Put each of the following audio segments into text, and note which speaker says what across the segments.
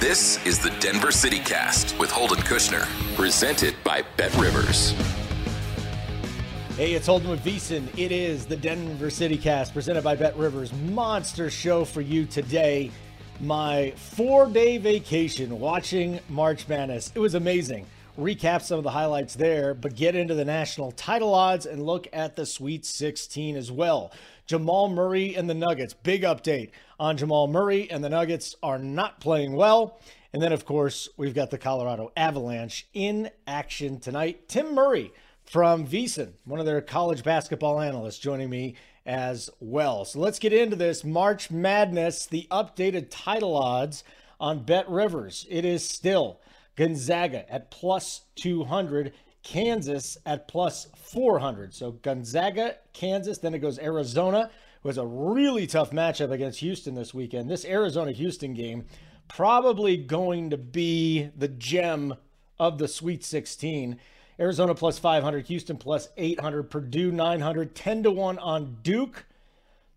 Speaker 1: This is the Denver City Cast with Holden Kushner, presented by Bet Rivers.
Speaker 2: Hey, it's Holden with VSiN. It is the Denver City Cast presented by Bet Rivers. Monster show for you today. My four day vacation watching March Madness. It was amazing. Recap some of the highlights there, but get into the national title odds and look at the Sweet 16 as well. Jamal Murray and the Nuggets. Big update on Jamal Murray and the Nuggets are not playing well. And then, of course, we've got the Colorado Avalanche in action tonight. Tim Murray from VSiN, one of their college basketball analysts, joining me as well. So let's get into this March Madness, the updated title odds on Bet Rivers. It is still Gonzaga at plus 200, Kansas at plus 400. So Gonzaga, Kansas, then it goes Arizona, who has a really tough matchup against Houston this weekend. This Arizona Houston game probably going to be the gem of the Sweet 16. Arizona plus 500, Houston plus 800, Purdue 900, 10 to 1 on Duke,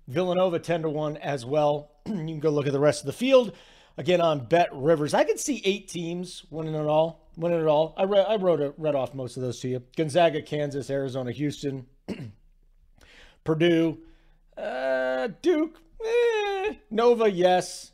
Speaker 2: Villanova 10 to 1 as well. you can go look at the rest of the field. Again on Bet Rivers. I could see eight teams winning it all. Winning it all. I, re- I wrote a, read off most of those to you. Gonzaga, Kansas, Arizona, Houston, Purdue, uh, Duke, eh, Nova, yes.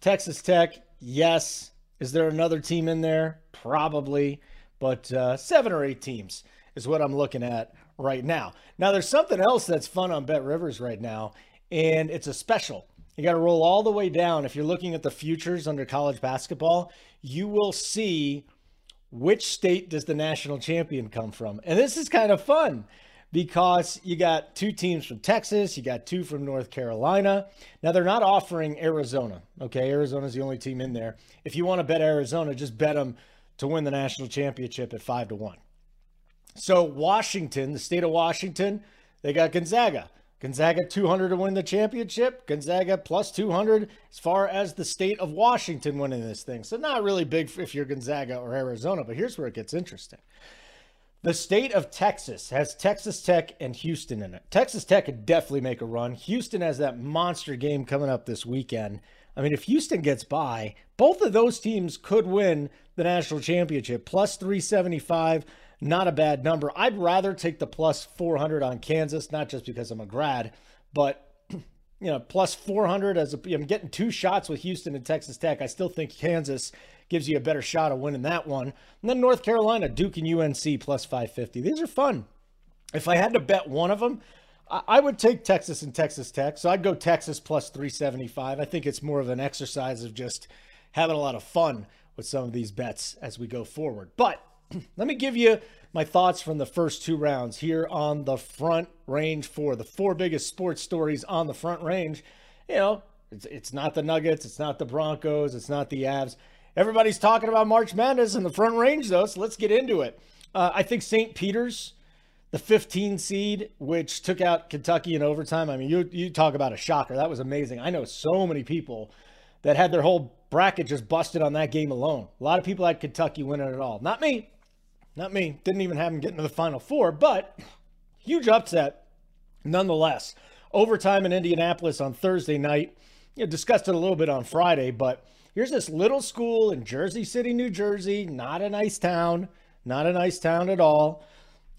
Speaker 2: Texas Tech, yes. Is there another team in there? Probably but uh, seven or eight teams is what I'm looking at right now. Now, there's something else that's fun on Bet Rivers right now, and it's a special. You got to roll all the way down. If you're looking at the futures under college basketball, you will see which state does the national champion come from. And this is kind of fun because you got two teams from Texas, you got two from North Carolina. Now they're not offering Arizona. Okay, Arizona's the only team in there. If you want to bet Arizona, just bet them to win the national championship at five to one. So Washington, the state of Washington, they got Gonzaga. Gonzaga 200 to win the championship. Gonzaga plus 200 as far as the state of Washington winning this thing. So not really big if you're Gonzaga or Arizona, but here's where it gets interesting. The state of Texas has Texas Tech and Houston in it. Texas Tech could definitely make a run. Houston has that monster game coming up this weekend. I mean, if Houston gets by, both of those teams could win the national championship. Plus 375, not a bad number. I'd rather take the plus 400 on Kansas, not just because I'm a grad, but you know, plus 400 as a, I'm getting two shots with Houston and Texas Tech. I still think Kansas gives you a better shot of winning that one. And then North Carolina, Duke and UNC plus 550. These are fun. If I had to bet one of them, I would take Texas and Texas Tech. So I'd go Texas plus 375. I think it's more of an exercise of just having a lot of fun with some of these bets as we go forward. But let me give you my thoughts from the first two rounds here on the front range for the four biggest sports stories on the front range. You know, it's, it's not the Nuggets, it's not the Broncos, it's not the Avs. Everybody's talking about March Madness in the front range, though, so let's get into it. Uh, I think St. Peter's, the 15 seed, which took out Kentucky in overtime. I mean, you you talk about a shocker. That was amazing. I know so many people that had their whole bracket just busted on that game alone. A lot of people had Kentucky winning it all. Not me. Not me. Didn't even have them get into the Final Four, but huge upset nonetheless. Overtime in Indianapolis on Thursday night. You know, discussed it a little bit on Friday, but here's this little school in Jersey City, New Jersey. Not a nice town. Not a nice town at all.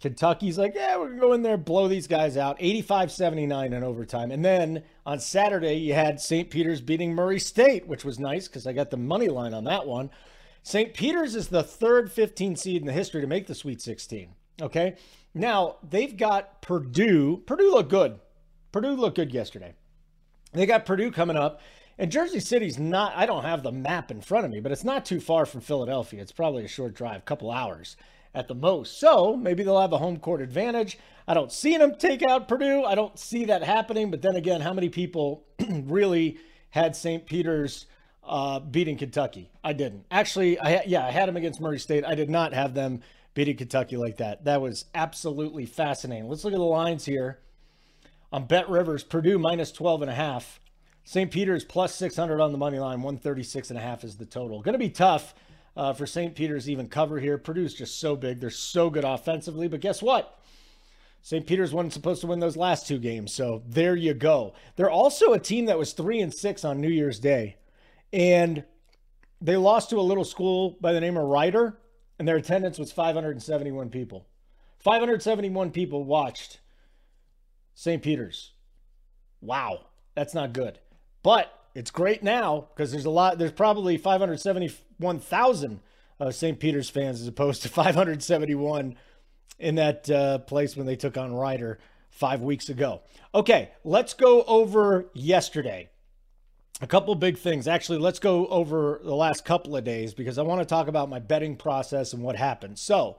Speaker 2: Kentucky's like, yeah, we're going to go in there, blow these guys out. 85 79 in overtime. And then on Saturday, you had St. Peter's beating Murray State, which was nice because I got the money line on that one. St. Peter's is the third 15 seed in the history to make the Sweet 16. Okay. Now they've got Purdue. Purdue looked good. Purdue looked good yesterday. They got Purdue coming up. And Jersey City's not, I don't have the map in front of me, but it's not too far from Philadelphia. It's probably a short drive, couple hours at the most. So maybe they'll have a home court advantage. I don't see them take out Purdue. I don't see that happening. But then again, how many people really had St. Peter's uh, beating Kentucky? I didn't. Actually, I yeah, I had them against Murray State. I did not have them beating Kentucky like that. That was absolutely fascinating. Let's look at the lines here. On Bet Rivers, Purdue minus 12 and a half. St. Peter's plus 600 on the money line, 136 and a half is the total. Going to be tough uh, for St. Peter's even cover here. Purdue's just so big. They're so good offensively. But guess what? St. Peter's wasn't supposed to win those last two games. So there you go. They're also a team that was three and six on New Year's Day. And they lost to a little school by the name of Rider, and their attendance was 571 people. 571 people watched St. Peter's. Wow, that's not good. But it's great now because there's a lot, there's probably 571,000 uh, St. Peter's fans as opposed to 571 in that uh, place when they took on Rider five weeks ago. Okay, let's go over yesterday. A couple big things. Actually, let's go over the last couple of days because I want to talk about my betting process and what happened. So,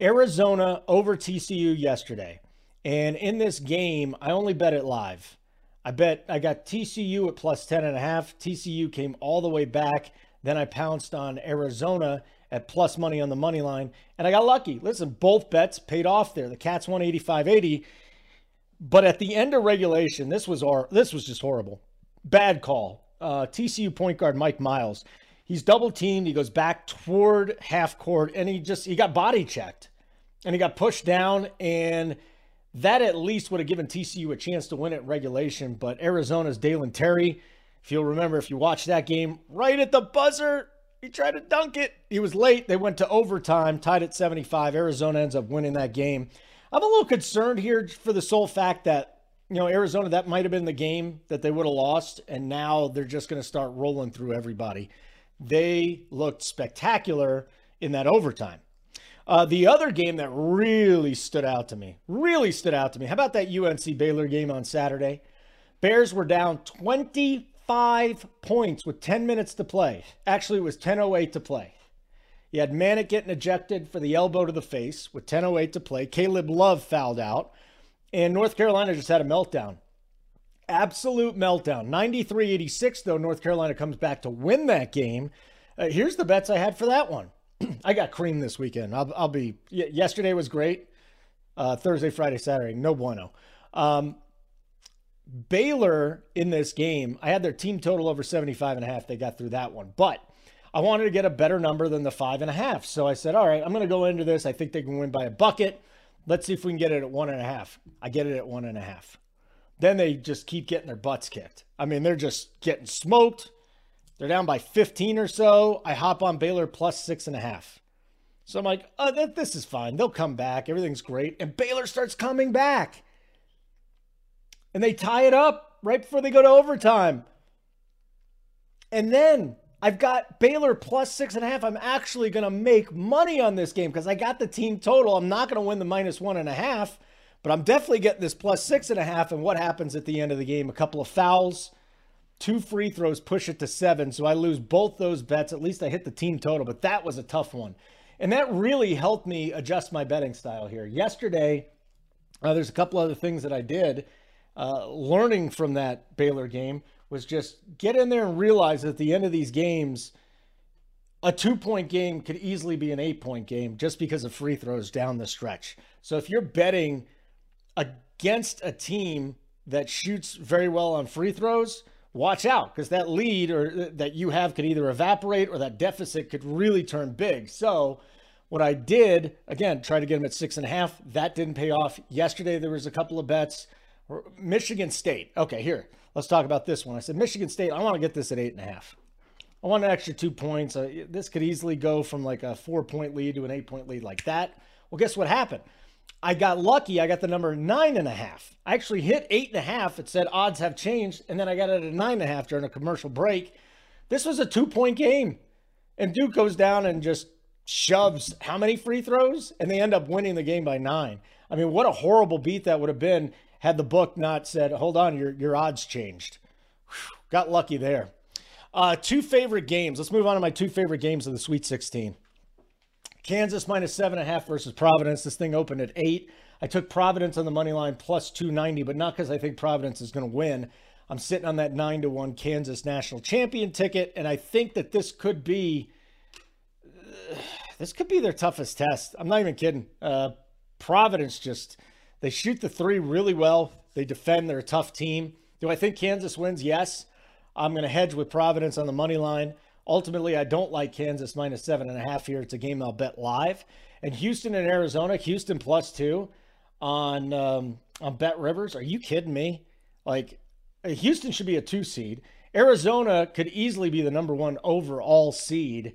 Speaker 2: Arizona over TCU yesterday. And in this game, I only bet it live. I bet I got TCU at plus 10 and a half. TCU came all the way back. Then I pounced on Arizona at plus money on the money line. And I got lucky. Listen, both bets paid off there. The Cats won 85-80. But at the end of regulation, this was our this was just horrible. Bad call. Uh, TCU point guard Mike Miles. He's double teamed. He goes back toward half court and he just he got body checked. And he got pushed down and that at least would have given TCU a chance to win at regulation. But Arizona's Dalen Terry, if you'll remember, if you watched that game, right at the buzzer, he tried to dunk it. He was late. They went to overtime, tied at 75. Arizona ends up winning that game. I'm a little concerned here for the sole fact that, you know, Arizona, that might have been the game that they would have lost. And now they're just going to start rolling through everybody. They looked spectacular in that overtime. Uh, the other game that really stood out to me, really stood out to me. How about that UNC Baylor game on Saturday? Bears were down 25 points with 10 minutes to play. Actually, it was 10:08 to play. You had Manek getting ejected for the elbow to the face with 10:08 to play. Caleb Love fouled out, and North Carolina just had a meltdown. Absolute meltdown. 93-86 though. North Carolina comes back to win that game. Uh, here's the bets I had for that one. I got cream this weekend. I'll, I'll be. Yesterday was great. Uh, Thursday, Friday, Saturday, no bueno. Um, Baylor in this game, I had their team total over 75 and a half. They got through that one, but I wanted to get a better number than the five and a half. So I said, all right, I'm going to go into this. I think they can win by a bucket. Let's see if we can get it at one and a half. I get it at one and a half. Then they just keep getting their butts kicked. I mean, they're just getting smoked. They're down by 15 or so. I hop on Baylor plus six and a half. So I'm like, oh, th- this is fine. They'll come back. Everything's great. And Baylor starts coming back. And they tie it up right before they go to overtime. And then I've got Baylor plus six and a half. I'm actually going to make money on this game because I got the team total. I'm not going to win the minus one and a half. But I'm definitely getting this plus six and a half. And what happens at the end of the game? A couple of fouls, two free throws push it to seven. So I lose both those bets. At least I hit the team total, but that was a tough one. And that really helped me adjust my betting style here. Yesterday, uh, there's a couple other things that I did. Uh, learning from that Baylor game was just get in there and realize at the end of these games, a two point game could easily be an eight point game just because of free throws down the stretch. So if you're betting against a team that shoots very well on free throws, watch out because that lead or that you have could either evaporate or that deficit could really turn big. So what I did, again, try to get them at six and a half. That didn't pay off. Yesterday, there was a couple of bets. Michigan State. Okay, here, let's talk about this one. I said, Michigan State, I want to get this at eight and a half. I want an extra two points. Uh, this could easily go from like a four point lead to an eight point lead like that. Well, guess what happened? I got lucky. I got the number nine and a half. I actually hit eight and a half. It said odds have changed, and then I got it at nine and a half during a commercial break. This was a two point game, and Duke goes down and just shoves how many free throws, and they end up winning the game by nine. I mean, what a horrible beat that would have been had the book not said, "Hold on, your your odds changed." Whew, got lucky there. Uh, two favorite games. Let's move on to my two favorite games of the Sweet 16. Kansas minus seven and a half versus Providence. This thing opened at eight. I took Providence on the money line plus 290, but not because I think Providence is going to win. I'm sitting on that nine to one Kansas national champion ticket, and I think that this could be this could be their toughest test. I'm not even kidding. Uh, Providence just they shoot the three really well. They defend. They're a tough team. Do I think Kansas wins? Yes. I'm going to hedge with Providence on the money line. Ultimately, I don't like Kansas minus seven and a half here. It's a game I'll bet live. And Houston and Arizona, Houston plus two on um, on Bet Rivers. Are you kidding me? Like Houston should be a two seed. Arizona could easily be the number one overall seed.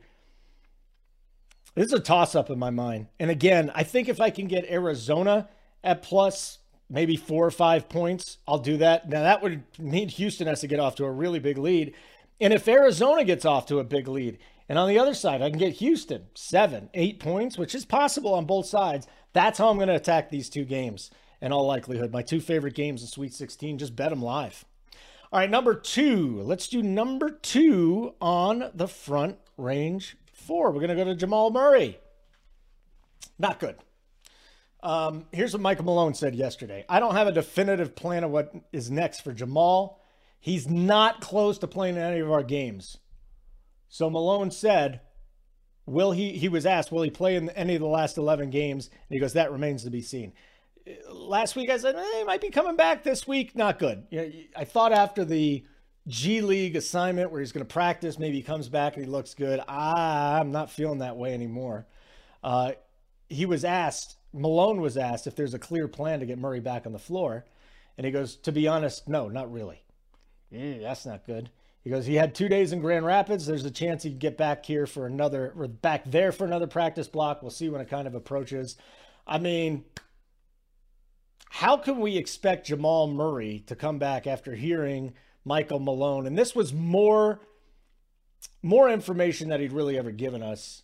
Speaker 2: This is a toss up in my mind. And again, I think if I can get Arizona at plus maybe four or five points, I'll do that. Now, that would mean Houston has to get off to a really big lead. And if Arizona gets off to a big lead, and on the other side, I can get Houston seven, eight points, which is possible on both sides. That's how I'm going to attack these two games in all likelihood. My two favorite games in Sweet 16, just bet them live. All right, number two. Let's do number two on the front range four. We're going to go to Jamal Murray. Not good. Um, here's what Michael Malone said yesterday I don't have a definitive plan of what is next for Jamal. He's not close to playing in any of our games. So Malone said, Will he? He was asked, Will he play in any of the last 11 games? And he goes, That remains to be seen. Last week I said, eh, He might be coming back this week. Not good. I thought after the G League assignment where he's going to practice, maybe he comes back and he looks good. I'm not feeling that way anymore. Uh, he was asked, Malone was asked if there's a clear plan to get Murray back on the floor. And he goes, To be honest, no, not really. That's not good. He goes, He had two days in Grand Rapids. There's a chance he can get back here for another, or back there for another practice block. We'll see when it kind of approaches. I mean, how can we expect Jamal Murray to come back after hearing Michael Malone? And this was more more information that he'd really ever given us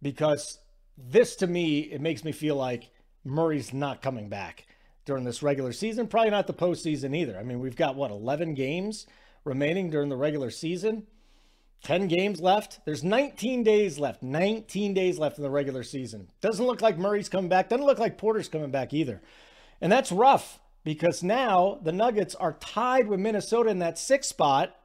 Speaker 2: because this to me, it makes me feel like Murray's not coming back during this regular season. Probably not the postseason either. I mean, we've got what, 11 games remaining during the regular season? 10 games left. There's 19 days left. 19 days left in the regular season. Doesn't look like Murray's coming back. Doesn't look like Porter's coming back either. And that's rough because now the Nuggets are tied with Minnesota in that sixth spot.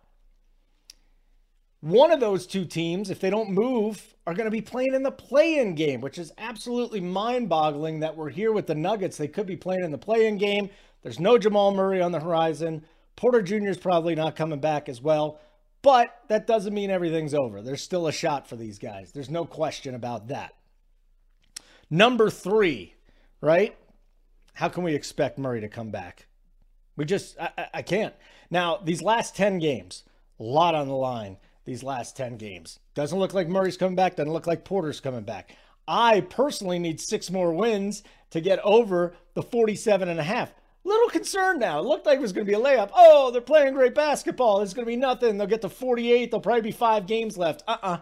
Speaker 2: One of those two teams, if they don't move, are going to be playing in the play in game, which is absolutely mind boggling that we're here with the Nuggets. They could be playing in the play in game. There's no Jamal Murray on the horizon. Porter Jr. is probably not coming back as well. But that doesn't mean everything's over. There's still a shot for these guys. There's no question about that. Number three, right? How can we expect Murray to come back? We just, I, I can't. Now, these last 10 games, a lot on the line these last 10 games. Doesn't look like Murray's coming back. Doesn't look like Porter's coming back. I personally need six more wins to get over the 47 and a half. Little concerned now. It looked like it was going to be a layup. Oh, they're playing great basketball. There's going to be nothing. They'll get to 48. There'll probably be five games left. Uh uh-uh. uh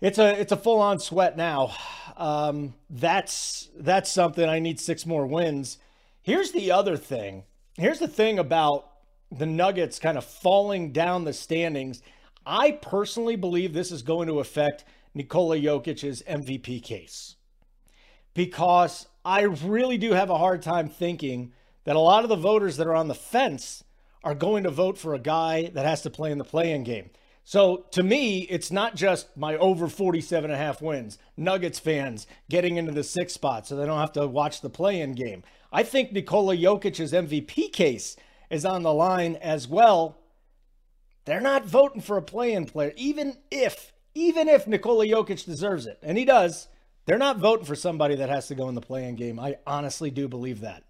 Speaker 2: It's a it's a full on sweat now. Um, that's that's something I need six more wins. Here's the other thing. Here's the thing about the Nuggets kind of falling down the standings. I personally believe this is going to affect Nikola Jokic's MVP case because I really do have a hard time thinking that a lot of the voters that are on the fence are going to vote for a guy that has to play in the play-in game. So to me, it's not just my over 47 and a half wins. Nuggets fans getting into the sixth spot so they don't have to watch the play-in game. I think Nikola Jokic's MVP case is on the line as well. They're not voting for a play-in player, even if, even if Nikola Jokic deserves it, and he does. They're not voting for somebody that has to go in the play-in game. I honestly do believe that.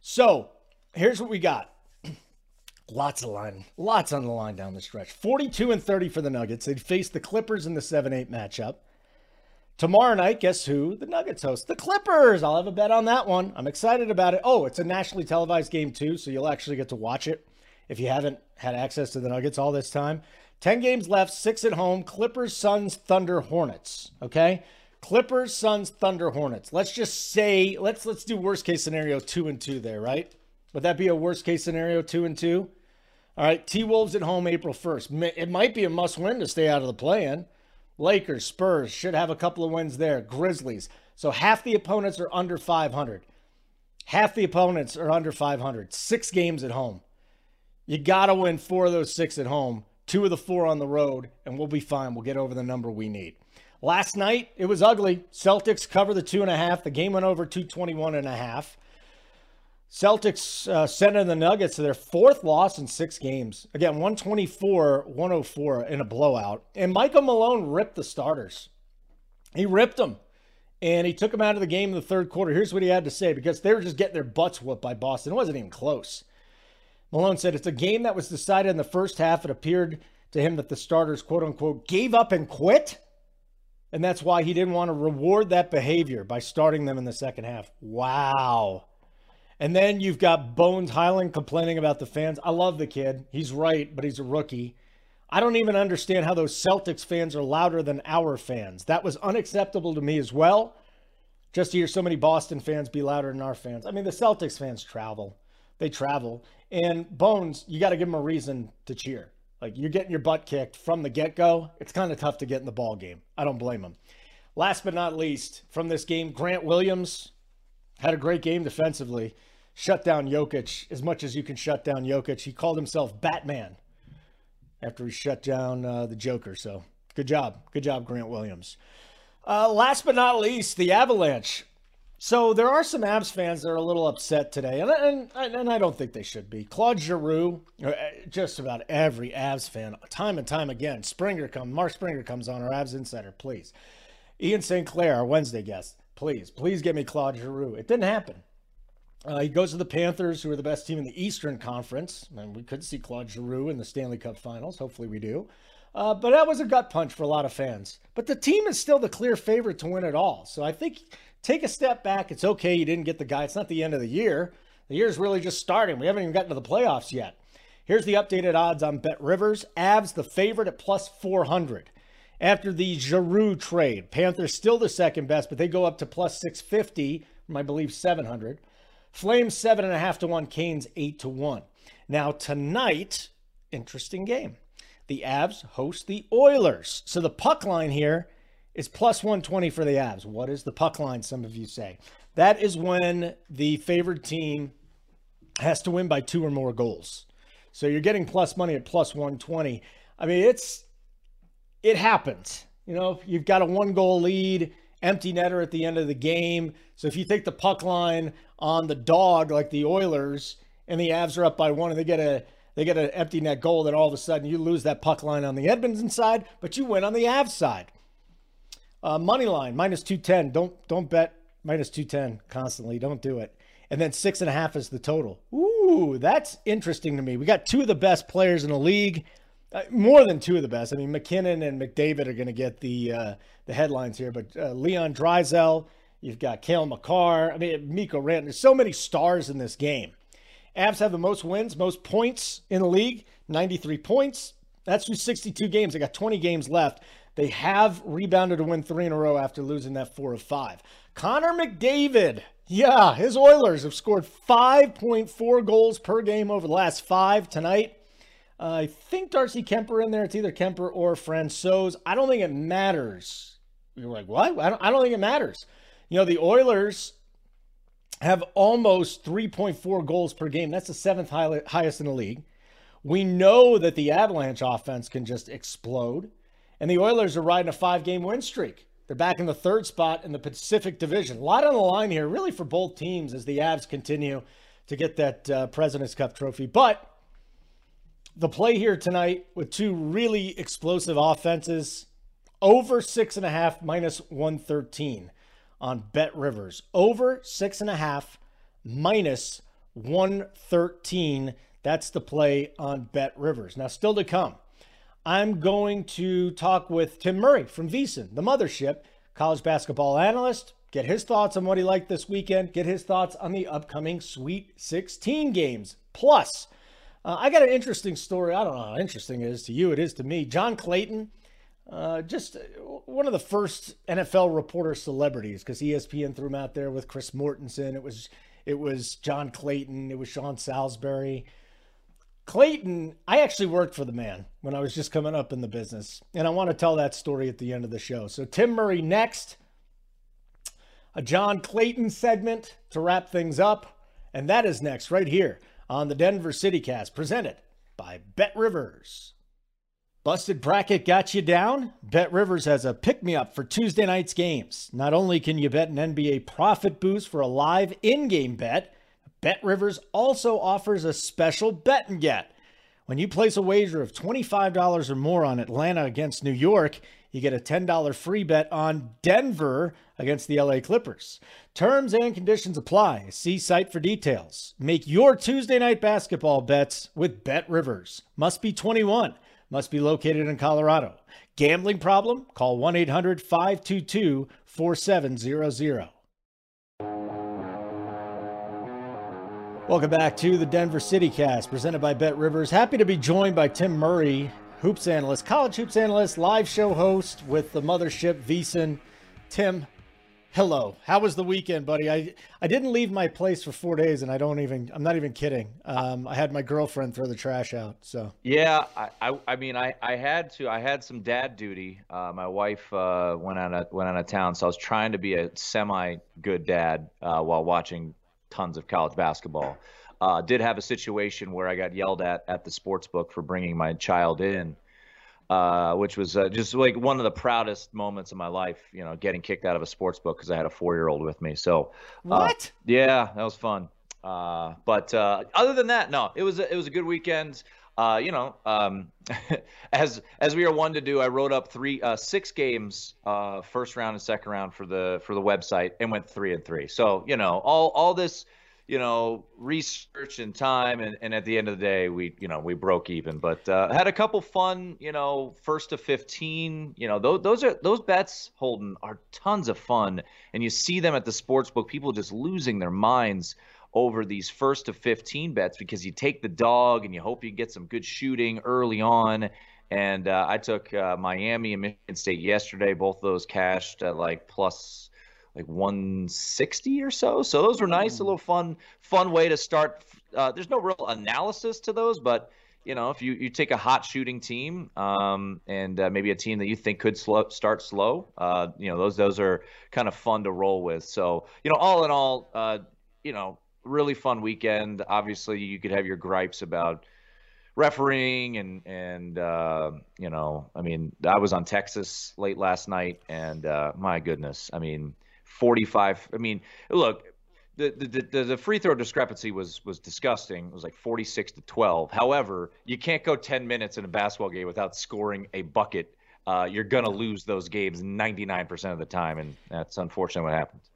Speaker 2: So here's what we got. Lots of line, lots on the line down the stretch. 42 and 30 for the Nuggets. They'd face the Clippers in the 7 8 matchup. Tomorrow night, guess who? The Nuggets host the Clippers. I'll have a bet on that one. I'm excited about it. Oh, it's a nationally televised game, too, so you'll actually get to watch it if you haven't had access to the Nuggets all this time. 10 games left, six at home. Clippers, Suns, Thunder, Hornets. Okay? Clippers, Suns, Thunder, Hornets. Let's just say, let's let's do worst case scenario two and two there, right? Would that be a worst case scenario two and two? All right, T Wolves at home April 1st. It might be a must win to stay out of the play in. Lakers, Spurs should have a couple of wins there. Grizzlies. So half the opponents are under 500. Half the opponents are under 500. Six games at home. You got to win four of those six at home, two of the four on the road, and we'll be fine. We'll get over the number we need. Last night, it was ugly. Celtics cover the two and a half. The game went over 221 and a half. Celtics uh, sent in the Nuggets to their fourth loss in six games. Again, 124 104 in a blowout. And Michael Malone ripped the starters. He ripped them. And he took them out of the game in the third quarter. Here's what he had to say because they were just getting their butts whooped by Boston. It wasn't even close. Malone said it's a game that was decided in the first half. It appeared to him that the starters, quote unquote, gave up and quit. And that's why he didn't want to reward that behavior by starting them in the second half. Wow. And then you've got Bones Hyland complaining about the fans. I love the kid. He's right, but he's a rookie. I don't even understand how those Celtics fans are louder than our fans. That was unacceptable to me as well. Just to hear so many Boston fans be louder than our fans. I mean, the Celtics fans travel. They travel. And Bones, you got to give them a reason to cheer. Like you're getting your butt kicked from the get go. It's kind of tough to get in the ball game. I don't blame them. Last but not least, from this game, Grant Williams had a great game defensively shut down Jokic as much as you can shut down Jokic. He called himself Batman after he shut down uh, the Joker. So good job. Good job, Grant Williams. Uh, last but not least, the Avalanche. So there are some Avs fans that are a little upset today, and, and, and I don't think they should be. Claude Giroux, uh, just about every Avs fan, time and time again. Springer comes, Mark Springer comes on our Avs Insider, please. Ian St. Clair, our Wednesday guest, please, please get me Claude Giroux. It didn't happen. Uh, he goes to the Panthers, who are the best team in the Eastern Conference. And we could see Claude Giroux in the Stanley Cup Finals. Hopefully, we do. Uh, but that was a gut punch for a lot of fans. But the team is still the clear favorite to win it all. So I think take a step back. It's okay you didn't get the guy. It's not the end of the year. The year's really just starting. We haven't even gotten to the playoffs yet. Here's the updated odds on Bet Rivers. Avs the favorite at plus 400. After the Giroux trade, Panthers still the second best, but they go up to plus 650 from I believe 700. Flames seven and a half to one, Canes eight to one. Now tonight, interesting game. The Avs host the Oilers. So the puck line here is plus 120 for the Avs. What is the puck line, some of you say? That is when the favored team has to win by two or more goals. So you're getting plus money at plus 120. I mean, it's it happens. You know, you've got a one goal lead empty netter at the end of the game. So if you take the puck line on the dog like the Oilers and the Avs are up by one and they get a they get an empty net goal, then all of a sudden you lose that puck line on the Edmonton side, but you win on the Avs side. Uh, money line minus two ten. Don't don't bet minus two ten constantly. Don't do it. And then six and a half is the total. Ooh, that's interesting to me. We got two of the best players in the league. Uh, more than two of the best. I mean, MacKinnon and McDavid are going to get the uh, the headlines here, but uh, Leon Draisaitl, you've got Cale Makar. I mean, Mikko Rant. There's so many stars in this game. Avs have the most wins, most points in the league, 93 points. That's through 62 games. They got 20 games left. They have rebounded to win three in a row after losing that four of five. Connor McDavid, yeah, his Oilers have scored 5.4 goals per game over the last five tonight. Uh, I think Darcy Kuemper in there. It's either Kuemper or Francouz. I don't think it matters. You're like, what? I don't, I don't think it matters. You know, the Oilers have almost 3.4 goals per game. That's the seventh high, highest in the league. We know that the Avalanche offense can just explode. And the Oilers are riding a five game win streak. They're back in the third spot in the Pacific Division. A lot on the line here, really, for both teams as the Avs continue to get that uh, President's Cup trophy. But the play here tonight with two really explosive offenses over six and a half minus 113 on Bet Rivers. Over six and a half minus 113. That's the play on Bet Rivers. Now, still to come. I'm going to talk with Tim Murray from VSiN, the mothership, college basketball analyst, get his thoughts on what he liked this weekend, get his thoughts on the upcoming Sweet 16 games. Plus, uh, I got an interesting story. I don't know how interesting it is to you, it is to me. John Clayton, uh, just one of the first NFL reporter celebrities because ESPN threw him out there with Chris Mortensen. It was it was John Clayton. It was Sean Salisbury. Clayton, I actually worked for the man when I was just coming up in the business, and I want to tell that story at the end of the show. So, Tim Murray next, a John Clayton segment to wrap things up, and that is next right here on the Denver City Cast, presented by Bet Rivers. Busted bracket got you down? Bet Rivers has a pick me up for Tuesday night's games. Not only can you bet an NBA profit boost for a live in game bet, Bet Rivers also offers a special bet and get. When you place a wager of $25 or more on Atlanta against New York, you get a $10 free bet on Denver against the LA Clippers. Terms and conditions apply. See site for details. Make your Tuesday night basketball bets with Bet Rivers. Must be 21. Must be located in Colorado. Gambling problem? Call 1 800 522 4700. Welcome back to the Denver City Cast, presented by Bet Rivers. Happy to be joined by Tim Murray, hoops analyst, college hoops analyst, live show host with the mothership VSiN. Tim, hello. How was the weekend, buddy? I I didn't leave my place for four days, and I don't even. I'm not even kidding. Um, I had my girlfriend throw the trash out. So
Speaker 3: yeah, I I, I mean I, I had to. I had some dad duty. Uh, my wife uh, went out of, went on a town, so I was trying to be a semi good dad uh, while watching tons of college basketball. Uh, did have a situation where I got yelled at at the sports book for bringing my child in, uh, which was uh, just like one of the proudest moments of my life. You know, getting kicked out of a sports book because I had a four year old with me. So
Speaker 2: uh, what?
Speaker 3: yeah, that was fun. Uh, but uh, other than that, no, it was a, it was a good weekend. Uh, you know, um, as as we are one to do, I wrote up three, uh, six games, uh, first round and second round for the for the website, and went three and three. So you know, all all this, you know, research and time, and, and at the end of the day, we you know we broke even, but uh, had a couple fun, you know, first to fifteen. You know, those those are those bets, Holden, are tons of fun, and you see them at the sports book, people just losing their minds over these first to 15 bets because you take the dog and you hope you get some good shooting early on. And uh, I took uh, Miami and Michigan State yesterday. Both of those cashed at like plus like 160 or so. So those were nice, a little fun, fun way to start. Uh, there's no real analysis to those, but you know, if you, you take a hot shooting team um, and uh, maybe a team that you think could slow, start slow, uh, you know, those those are kind of fun to roll with. So you know, all in all, uh, you know, really fun weekend. Obviously, you could have your gripes about refereeing and and uh, you know, I mean, I was on Texas late last night, and uh, my goodness, I mean, 45. I mean, look. The, the, the, the free throw discrepancy was was disgusting. It was like 46 to 12. However, you can't go 10 minutes in a basketball game without scoring a bucket. Uh, you're gonna lose those games 99% of the time, and that's unfortunately what happens.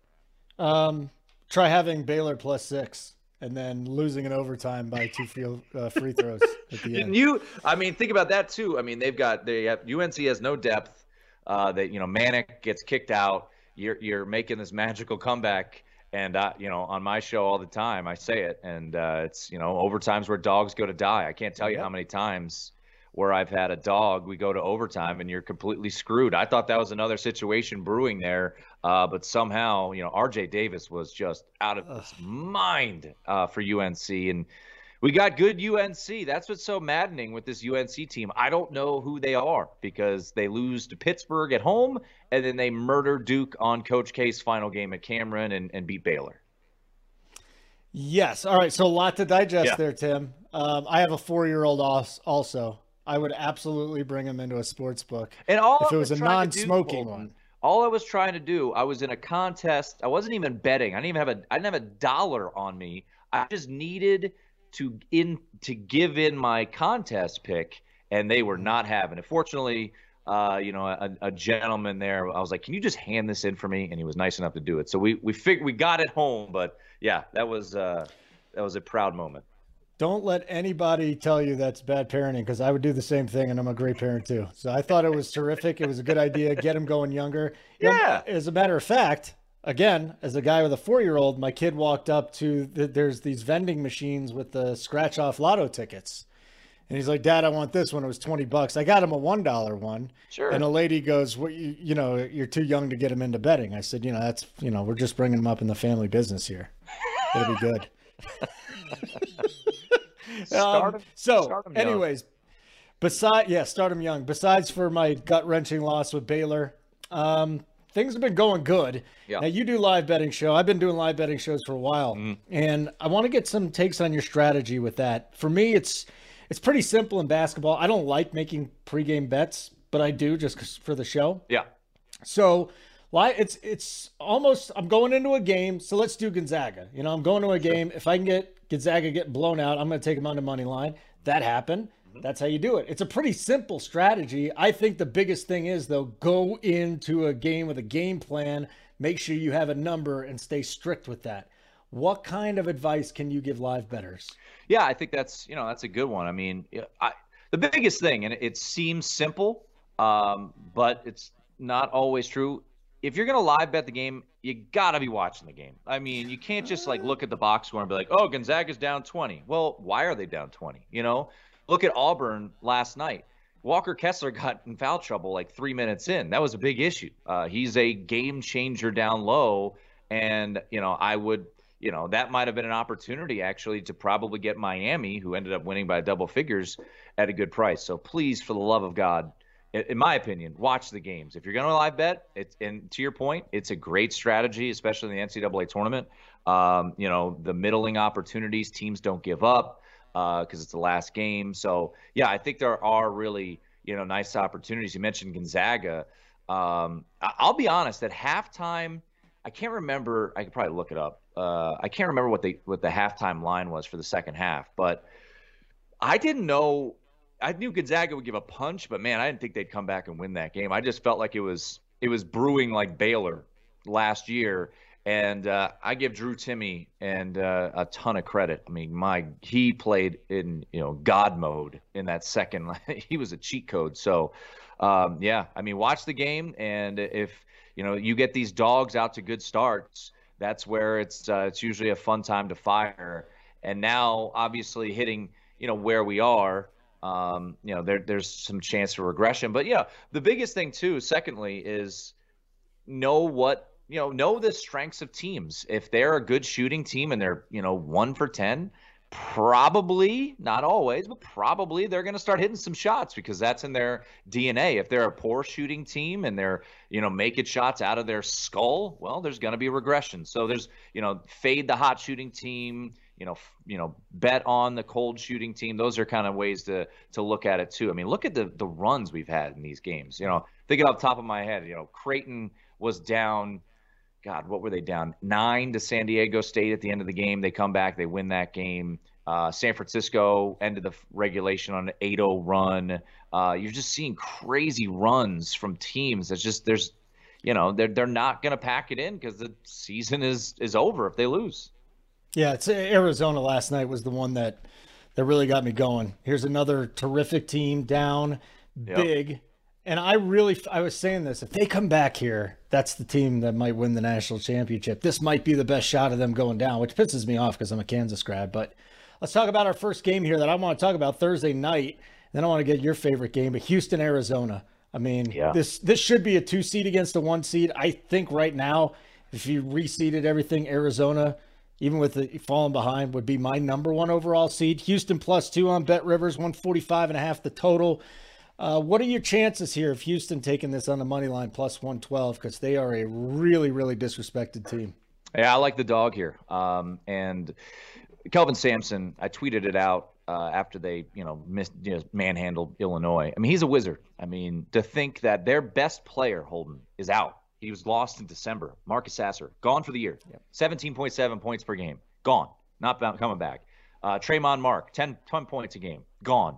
Speaker 2: Um, Try having Baylor plus six and then losing in overtime by two field, uh, free throws at the end.
Speaker 3: You, I mean, think about that too. I mean, they've got they have UNC has no depth. Uh, that you know, Manek gets kicked out. You're you're making this magical comeback, and uh, you know, on my show all the time, I say it, and uh, it's you know, overtimes where dogs go to die. I can't tell you yep. how many times where I've had a dog, we go to overtime and you're completely screwed. I thought that was another situation brewing there, uh, but somehow, you know, RJ Davis was just out of his mind uh, for UNC. And we got good UNC. That's what's so maddening with this UNC team. I don't know who they are because they lose to Pittsburgh at home and then they murder Duke on Coach K's final game at Cameron and, and beat Baylor.
Speaker 2: Yes. All right. So a lot to digest
Speaker 3: Yeah.
Speaker 2: there, Tim. Um, I have a four-year-old also. I would absolutely bring him into a sports book
Speaker 3: And all
Speaker 2: if it was a
Speaker 3: do,
Speaker 2: non-smoking one.
Speaker 3: All I was trying to do, I was in a contest. I wasn't even betting. I didn't even have a. I didn't have a dollar on me. I just needed to in to give in my contest pick, and they were not having it. Fortunately, uh, you know, a, a gentleman there. I was like, "Can you just hand this in for me?" And he was nice enough to do it. So we we fig- we got it home. But yeah, that was uh, that was a proud moment.
Speaker 2: Don't let anybody tell you that's bad parenting because I would do the same thing, and I'm a great parent too. So I thought it was terrific. It was a good idea. Get him going younger. You know,
Speaker 3: Yeah.
Speaker 2: as a matter of fact, again, as a guy with a four-year-old, my kid walked up to the, there's these vending machines with the scratch-off lotto tickets, and he's like, "Dad, I want this one. It was twenty bucks. I got him a one dollar one."
Speaker 3: Sure.
Speaker 2: And a lady goes, "What you, you know? You're too young to get him into betting." I said, "You know, that's you know, we're just bringing him up in the family business here. It'll be good."
Speaker 3: Start
Speaker 2: Um, so,
Speaker 3: start
Speaker 2: anyways, beside yeah, start him young. Besides for my gut wrenching loss with Baylor, um, things have been going good.
Speaker 3: Yeah.
Speaker 2: Now you do live betting show. I've been doing live betting shows for a while,
Speaker 3: Mm-hmm.
Speaker 2: and I want to get some takes on your strategy with that. For me, it's it's pretty simple in basketball. I don't like making pregame bets, but I do just for the show.
Speaker 3: Yeah.
Speaker 2: So, li- it's it's almost I'm going into a game. So let's do Gonzaga. You know, I'm going to a game. If I can get Gonzaga getting blown out, I'm going to take them on the money line. That happened. That's how you do it. It's a pretty simple strategy. I think the biggest thing is though, go into a game with a game plan. Make sure you have a number and stay strict with that. What kind of advice can you give live betters?
Speaker 3: Yeah, I think that's you know that's a good one. I mean, I, the biggest thing, and it seems simple, um, but it's not always true. If you're gonna live bet the game, you gotta be watching the game. I mean, you can't just like look at the box score and be like, "Oh, Gonzaga's down 20." Well, why are they down 20? You know, look at Auburn last night. Walker Kessler got in foul trouble like three minutes in. That was a big issue. Uh, he's a game changer down low, and you know, I would you know, that might have been an opportunity actually to probably get Miami, who ended up winning by double figures, at a good price. So please, for the love of God, in, my opinion, watch the games. If you're going to live bet, it's and to your point, it's a great strategy, especially in the NCAA tournament. Um, you know, the middling opportunities, teams don't give up because it's the last game. So yeah, I think there are really you know nice opportunities. You mentioned Gonzaga. Um, I'll be honest, at halftime. I can't remember. I could probably look it up. Uh, I can't remember what the what the halftime line was for the second half, but I didn't know. I knew Gonzaga would give a punch, but man, I didn't think they'd come back and win that game. I just felt like it was it was brewing like Baylor last year, and uh, I give Drew Timme and uh, a ton of credit. I mean, my he played in you know God mode in that second. he was a cheat code. So um, yeah, I mean, watch the game, and if you know you get these dogs out to good starts, that's where it's uh, it's usually a fun time to fire. And now, obviously, hitting you know where we are. Um, you know, there, there's some chance for regression, but yeah, the biggest thing too, secondly, is know what you know know the strengths of teams. If they're a good shooting team and they're you know one for 10 probably not always but probably they're going to start hitting some shots because that's in their dna if they're a poor shooting team and they're you know making shots out of their skull well there's going to be regression. So there's you know fade the hot shooting team you know you know bet on the cold shooting team those are kind of ways to to look at it too i mean look at the the runs we've had in these games you know thinking off top of my head you know creighton was down God, what were they down? Nine to San Diego State at the end of the game. They come back, they win that game. Uh, San Francisco ended the regulation on an 8 0 run. Uh, you're just seeing crazy runs from teams. That's just, there's, you know, they're, they're not going to pack it in because the season is, is over if they lose.
Speaker 2: Yeah, it's Arizona last night was the one that that really got me going. Here's another terrific team down
Speaker 3: Yep.
Speaker 2: big. And I really I was saying this, if they come back here, that's the team that might win the national championship. This might be the best shot of them going down, which pisses me off because I'm a Kansas grad, but let's talk about our first game here that I want to talk about Thursday night. Then I want to get your favorite game, but Houston, Arizona. I mean,
Speaker 3: Yeah.
Speaker 2: this this should be a two seed against a one seed. I think right now, if you reseeded everything, Arizona, even with the falling behind, would be my number one overall seed. Houston plus two on Bet Rivers, 145 and a half the total. Uh, what are your chances here of Houston taking this on the money line plus 112? Because they are a really, really disrespected team.
Speaker 3: Yeah, I like the dog here. Um, and Kelvin Sampson, I tweeted it out uh, after they, you know, you know, manhandled Illinois. I mean, he's a wizard. I mean, to think that their best player, Holden, is out. He was lost in December. Marcus Sasser, gone for the year. 17.7 points per game. Gone. Not coming back. Uh, Tramon Mark, 10, 10 points a game. Gone.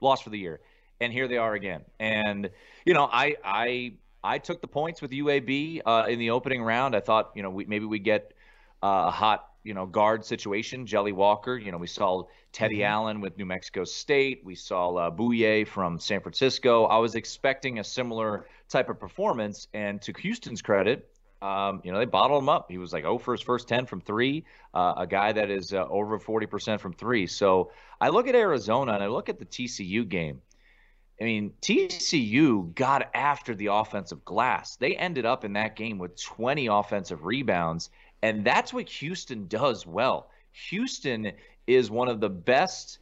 Speaker 3: Lost for the year. And here they are again. And, you know, I, I, I took the points with UAB uh, in the opening round. I thought, you know, we, maybe we get uh, a hot, you know, guard situation. Jelly Walker. You know, we saw Teddy Allen with New Mexico State. We saw uh, Bouyea from San Francisco. I was expecting a similar type of performance. And to Houston's credit, um, you know, they bottled him up. He was like, oh, for his first 10 from three, uh, a guy that is uh, over 40% from three. So I look at Arizona and I look at the TCU game. I mean, TCU got after the offensive glass. They ended up in that game with 20 offensive rebounds, and that's what Houston does well. Houston is one of the best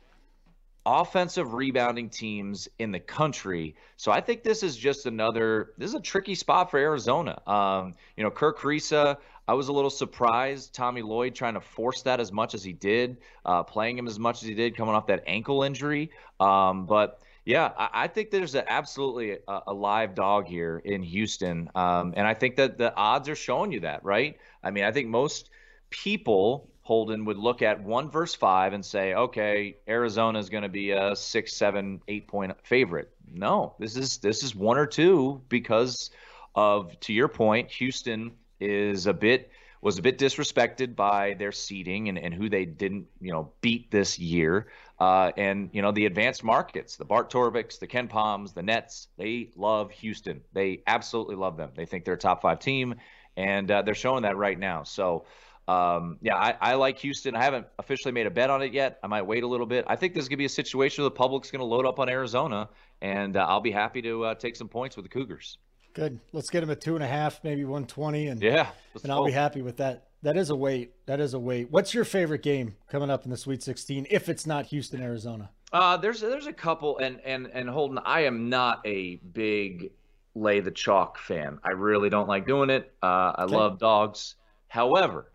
Speaker 3: offensive rebounding teams in the country. So I think this is just another this is a tricky spot for Arizona. Um, you know, Kerr Kriisa, I was a little surprised Tommy Lloyd trying to force that as much as he did, uh, playing him as much as he did coming off that ankle injury. Um, but yeah, I, I think there's a, absolutely a, a live dog here in Houston, um, and I think that the odds are showing you that, right? I mean, I think most people Holden would look at one verse five and say, okay, Arizona is going to be a six, seven, eight point favorite. No, this is this is one or two because of to your point, Houston is a bit was a bit disrespected by their seeding and, and who they didn't you know beat this year. Uh, and you know the advanced markets, the Bart Torviks, the KenPoms, the NETs, they love Houston. They absolutely love them. They think they're a top five team, and uh, they're showing that right now. So. Um, yeah, I, I like Houston. I haven't officially made a bet on it yet. I might wait a little bit. I think there's going to be a situation where the public's going to load up on Arizona, and uh, I'll be happy to uh, take some points with the Cougars.
Speaker 2: Good. Let's get him at two and a half, maybe 120, and
Speaker 3: Yeah, let's
Speaker 2: and I'll be happy with that. That is a wait. That is a wait. What's your favorite game coming up in the Sweet 16 if it's not Houston, Arizona?
Speaker 3: Uh, there's there's a couple, and and and Holden, I am not a big lay the chalk fan. I really don't like doing it. Uh, I love dogs. However,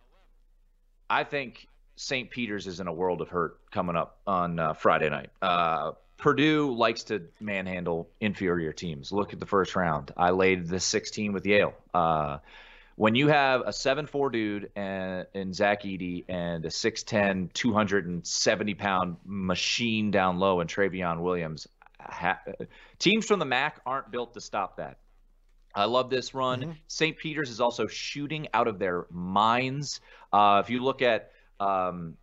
Speaker 3: I think St. Peter's is in a world of hurt coming up on uh, Friday night. Uh, Purdue likes to manhandle inferior teams. Look at the first round. I laid the 16 with Yale. Uh, when you have a 7'4 dude and, and Zach Edey and a 6'10, 270 pound machine down low and Trevion Williams, ha- teams from the MAAC aren't built to stop that. I love this run. St. Peter's is also shooting out of their minds. Uh, if you look at um,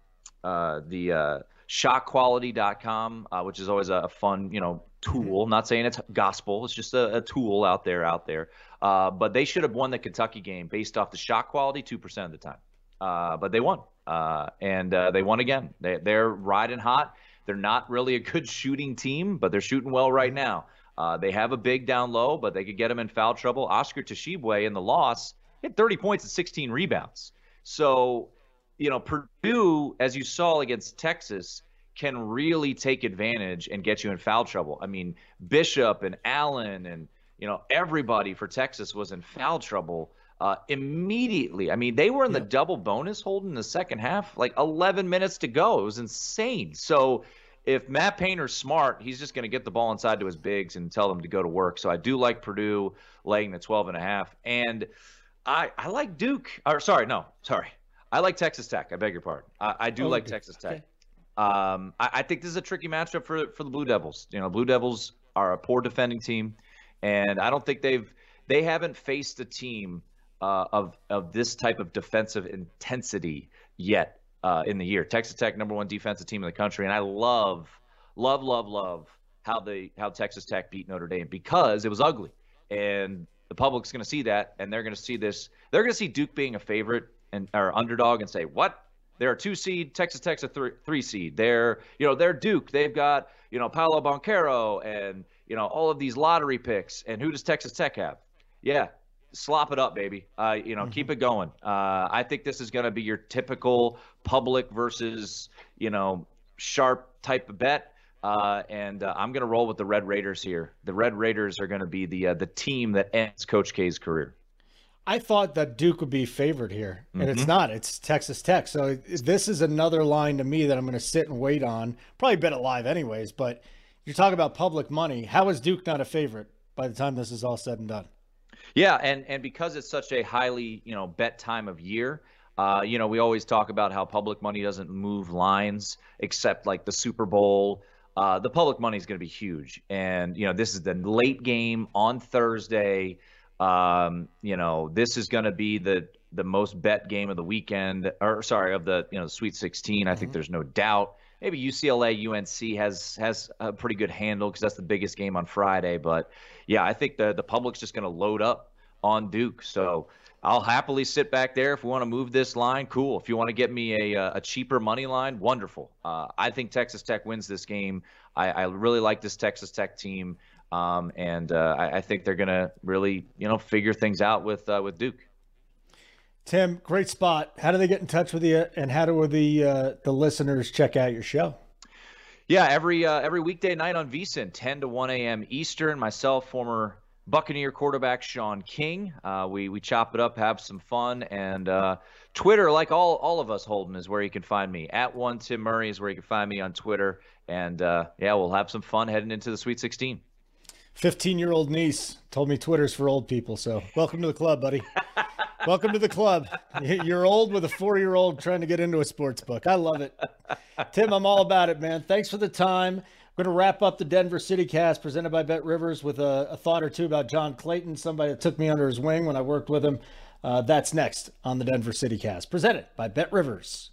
Speaker 3: uh, the uh, shotquality.com, uh, which is always a, a fun, you know, tool. Not saying it's gospel. It's just a, a tool out there, out there. Uh, but they should have won the Kentucky game based off the shot quality, two percent of the time. Uh, but they won, uh, and uh, they won again. They, they're riding hot. They're not really a good shooting team, but they're shooting well right now. Uh, they have a big down low, but they could get him in foul trouble. Oscar Tshiebwe in the loss hit 30 points and 16 rebounds. So, you know, Purdue, as you saw against Texas, can really take advantage and get you in foul trouble. I mean, Bishop and Allen and you know everybody for Texas was in foul trouble uh, immediately. I mean, they were in the double bonus hold in the second half, like 11 minutes to go. It was insane. So if Matt Painter's smart, he's just going to get the ball inside to his bigs and tell them to go to work. So I do like Purdue laying the 12 and a half. And I, I like Duke. Or sorry, no, sorry. I like Texas Tech. I beg your pardon. I, I do
Speaker 2: Oh,
Speaker 3: like
Speaker 2: okay.
Speaker 3: Texas Tech. Um, I, I think this is a tricky matchup for for the Blue Devils. You know, Blue Devils are a poor defending team, and I don't think they've they haven't faced a team uh, of of this type of defensive intensity yet uh, in the year. Texas Tech, number one defensive team in the country, and I love, love, love, love how they how Texas Tech beat Notre Dame because it was ugly, and the public's going to see that, and they're going to see this. They're going to see Duke being a favorite and or underdog and say, "What? They're a two seed. Texas Tech's a three, three seed. They're you know they're Duke. They've got you know Paolo Banchero and you know all of these lottery picks. And who does Texas Tech have? Yeah, slop it up, baby. Uh, you know, mm-hmm. keep it going. Uh, I think this is going to be your typical public versus you know sharp type of bet. Uh, and uh, I'm going to roll with the Red Raiders here. The Red Raiders are going to be the uh, the team that ends Coach K's career.
Speaker 2: I thought that Duke would be favored here, and mm-hmm. it's not. It's Texas Tech. So this is another line to me that I'm going to sit and wait on. Probably bet it live anyways. But you're talking about public money. How is Duke not a favorite by the time this is all said and done?
Speaker 3: Yeah, and and because it's such a highly you know bet time of year, uh, you know we always talk about how public money doesn't move lines except like the Super Bowl. Uh, the public money is going to be huge, and you know this is the late game on Thursday. Um, you know, this is going to be the the most bet game of the weekend, or sorry, of the you know the Sweet 16. I mm-hmm. think there's no doubt. Maybe UCLA UNC has has a pretty good handle because that's the biggest game on Friday. But yeah, I think the the public's just going to load up on Duke. So I'll happily sit back there if we want to move this line. Cool. If you want to get me a, a cheaper money line, wonderful. Uh, I think Texas Tech wins this game. I, I, really like this Texas Tech team. Um, and uh, I, I, think they're going to really, you know, figure things out with uh, with Duke.
Speaker 2: Tim, great spot. How do they get in touch with you, and how do the uh, the listeners check out your show?
Speaker 3: Yeah, every uh, every weekday night on VSiN, 10 to 1 a.m. Eastern. Myself, former Buccaneer quarterback Shaun King. Uh, we we chop it up, have some fun, and uh, Twitter, like all all of us, Holden is where you can find me. At one Tim Murray is where you can find me on Twitter, and uh, yeah, we'll have some fun heading into the Sweet 16.
Speaker 2: 15 year old niece told me Twitter's for old people. So welcome to the club, buddy. welcome to the club. You're old with a four year old trying to get into a sports book. I love it. Tim, I'm all about it, man. Thanks for the time. We're going to wrap up the Denver City cast presented by BetRivers with a, a, thought or two about John Clayton, somebody that took me under his wing when I worked with him. Uh, that's next on the Denver City cast presented by BetRivers.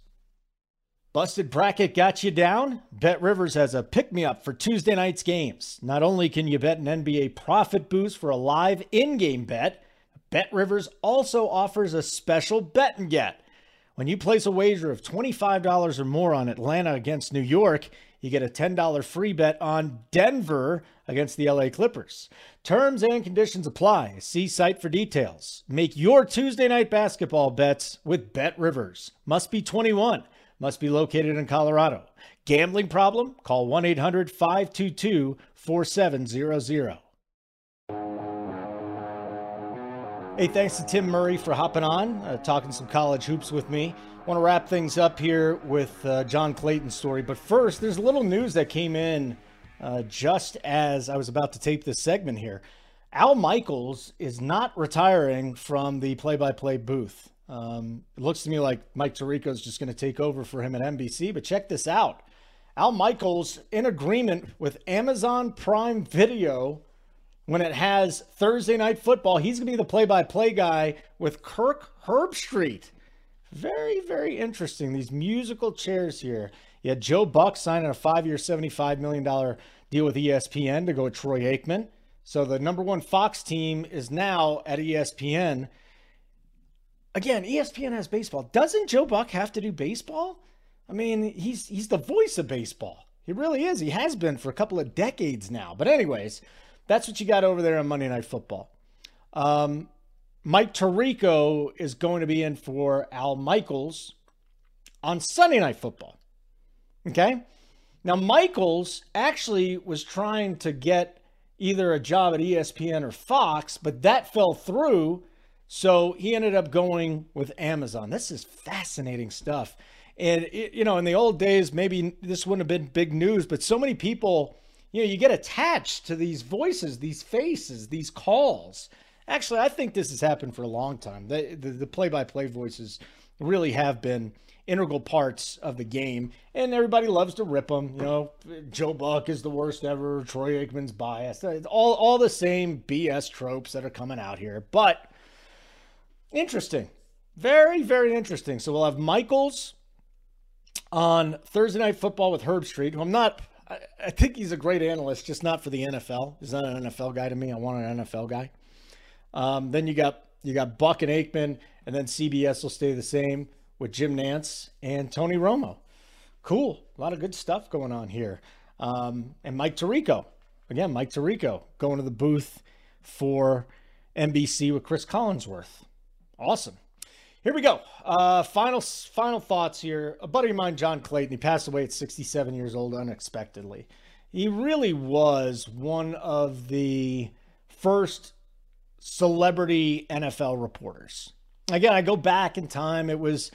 Speaker 2: Busted bracket got you down? BetRivers has a pick me up for Tuesday night's games. Not only can you bet an NBA profit boost for a live in game bet, BetRivers also offers a special bet and get. When you place a wager of $25 or more on Atlanta against New York, you get a $10 free bet on Denver against the LA Clippers. Terms and conditions apply. See site for details. Make your Tuesday night basketball bets with BetRivers. Must be 21 must be located in Colorado. Gambling problem? Call 1 800 522 4700. Hey, thanks to Tim Murray for hopping on, uh, talking some college hoops with me. Want to wrap things up here with uh, John Clayton's story. But first, there's a little news that came in uh, just as I was about to tape this segment here. Al Michaels is not retiring from the play by play booth. Um, it looks to me like Mike Tirico is just going to take over for him at NBC. But check this out Al Michaels in agreement with Amazon Prime Video when it has Thursday Night Football. He's going to be the play by play guy with Kirk Herbstreit. Very, very interesting. These musical chairs here. Had Joe Buck signing a five year, $75 million deal with ESPN to go with Troy Aikman. So the number one Fox team is now at ESPN again, ESPN has baseball. Doesn't Joe Buck have to do baseball? I mean, he's he's the voice of baseball. He really is. He has been for a couple of decades now. But anyways, that's what you got over there on Monday Night Football. Um, Mike Tirico is going to be in for Al Michaels on Sunday Night Football. Okay. Now, Michaels actually was trying to get either a job at ESPN or Fox, but that fell through so he ended up going with Amazon. This is fascinating stuff. And, it, you know, in the old days, maybe this wouldn't have been big news, but so many people, you know, you get attached to these voices, these faces, these calls. Actually, I think this has happened for a long time. The, the, play-by-play voices really have been integral parts of the game, and everybody loves to rip them. You know, Joe Buck is the worst ever. Troy Aikman's biased. Uh, all all the same BS tropes that are coming out here, but Interesting. Very, very interesting. So we'll have Michaels on Thursday Night Football with Herbstreit, who I'm not, I, I, think he's a great analyst, just not for the NFL. He's not an NFL guy to me. I want an NFL guy. Um, then you got you got Buck and Aikman, and then CBS will stay the same with Jim Nantz and Tony Romo. Cool. A lot of good stuff going on here. Um, and Mike Tirico. Again, Mike Tirico going to the booth for NBC with Chris Collinsworth. Awesome. Here we go. Uh, final final thoughts here. A buddy of mine, John Clayton, he passed away at 67 years old unexpectedly. He really was one of the first celebrity NFL reporters. Again, I go back in time. It was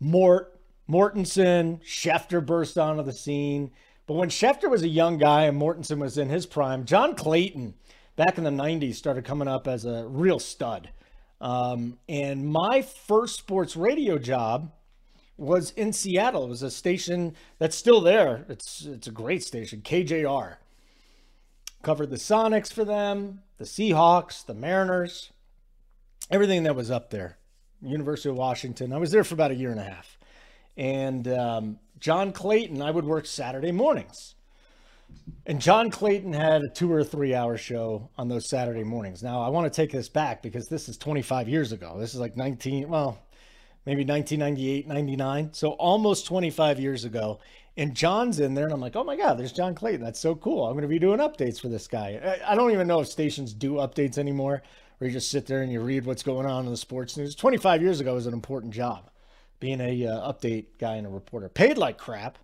Speaker 2: Mort, Mortensen, Schefter burst onto the scene. But when Schefter was a young guy and Mortensen was in his prime, John Clayton back in the 90s started coming up as a real stud. Um, and my first sports radio job was in Seattle. It was a station that's still there. It's it's a great station, KJR. Covered the Sonics for them, the Seahawks, the Mariners, everything that was up there. University of Washington. I was there for about a year and a half. And um, John Clayton, I would work Saturday mornings. And John Clayton had a two or three hour show on those Saturday mornings. Now, I want to take this back because this is 25 years ago. This is like 19, well, maybe 1998, 99. So almost 25 years ago. And John's in there, and I'm like, oh my God, there's John Clayton. That's so cool. I'm going to be doing updates for this guy. I don't even know if stations do updates anymore, where you just sit there and you read what's going on in the sports news. 25 years ago was an important job, being a uh, update guy and a reporter. Paid like crap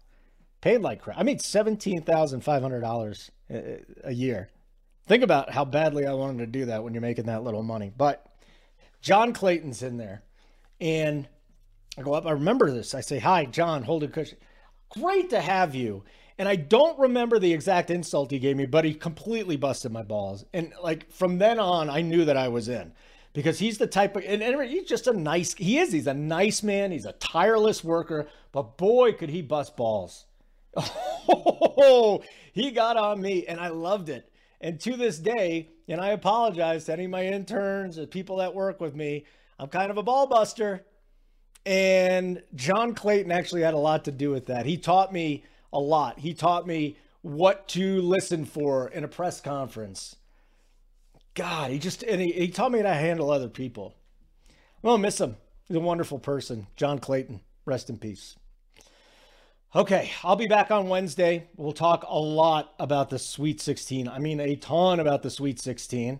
Speaker 2: paid like crap. I made seventeen thousand five hundred dollars uh, a year. Think about how badly I wanted to do that when you're making that little money. But John Clayton's in there, and I go up. I remember this. I say, "Hi, John Holden Kushner. Great to have you." And I don't remember the exact insult he gave me, but he completely busted my balls. And like from then on, I knew that I was in because he's the type of and, and he's just a nice. He is. He's a nice man. He's a tireless worker. But boy, could he bust balls. Oh, he got on me and I loved it. And to this day, and I apologize to any of my interns and people that work with me, I'm kind of a ball buster. And John Clayton actually had a lot to do with that. He taught me a lot. He taught me what to listen for in a press conference. God, he just, and he, he taught me how to handle other people. I'm going to miss him. He's a wonderful person. John Clayton, rest in peace. Okay, I'll be back on Wednesday. We'll talk a lot about the Sweet 16. I mean, a ton about the Sweet 16.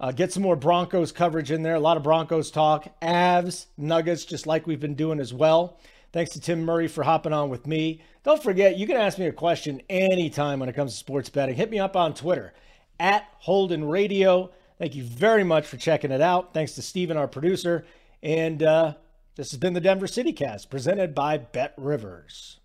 Speaker 2: Uh, get some more Broncos coverage in there. A lot of Broncos talk. Avs, Nuggets, just like we've been doing as well. Thanks to Tim Murray for hopping on with me. Don't forget, you can ask me a question anytime when it comes to sports betting. Hit me up on Twitter at Holden Radio. Thank you very much for checking it out. Thanks to Steven, our producer. And uh, this has been the Denver City Cast presented by BetRivers.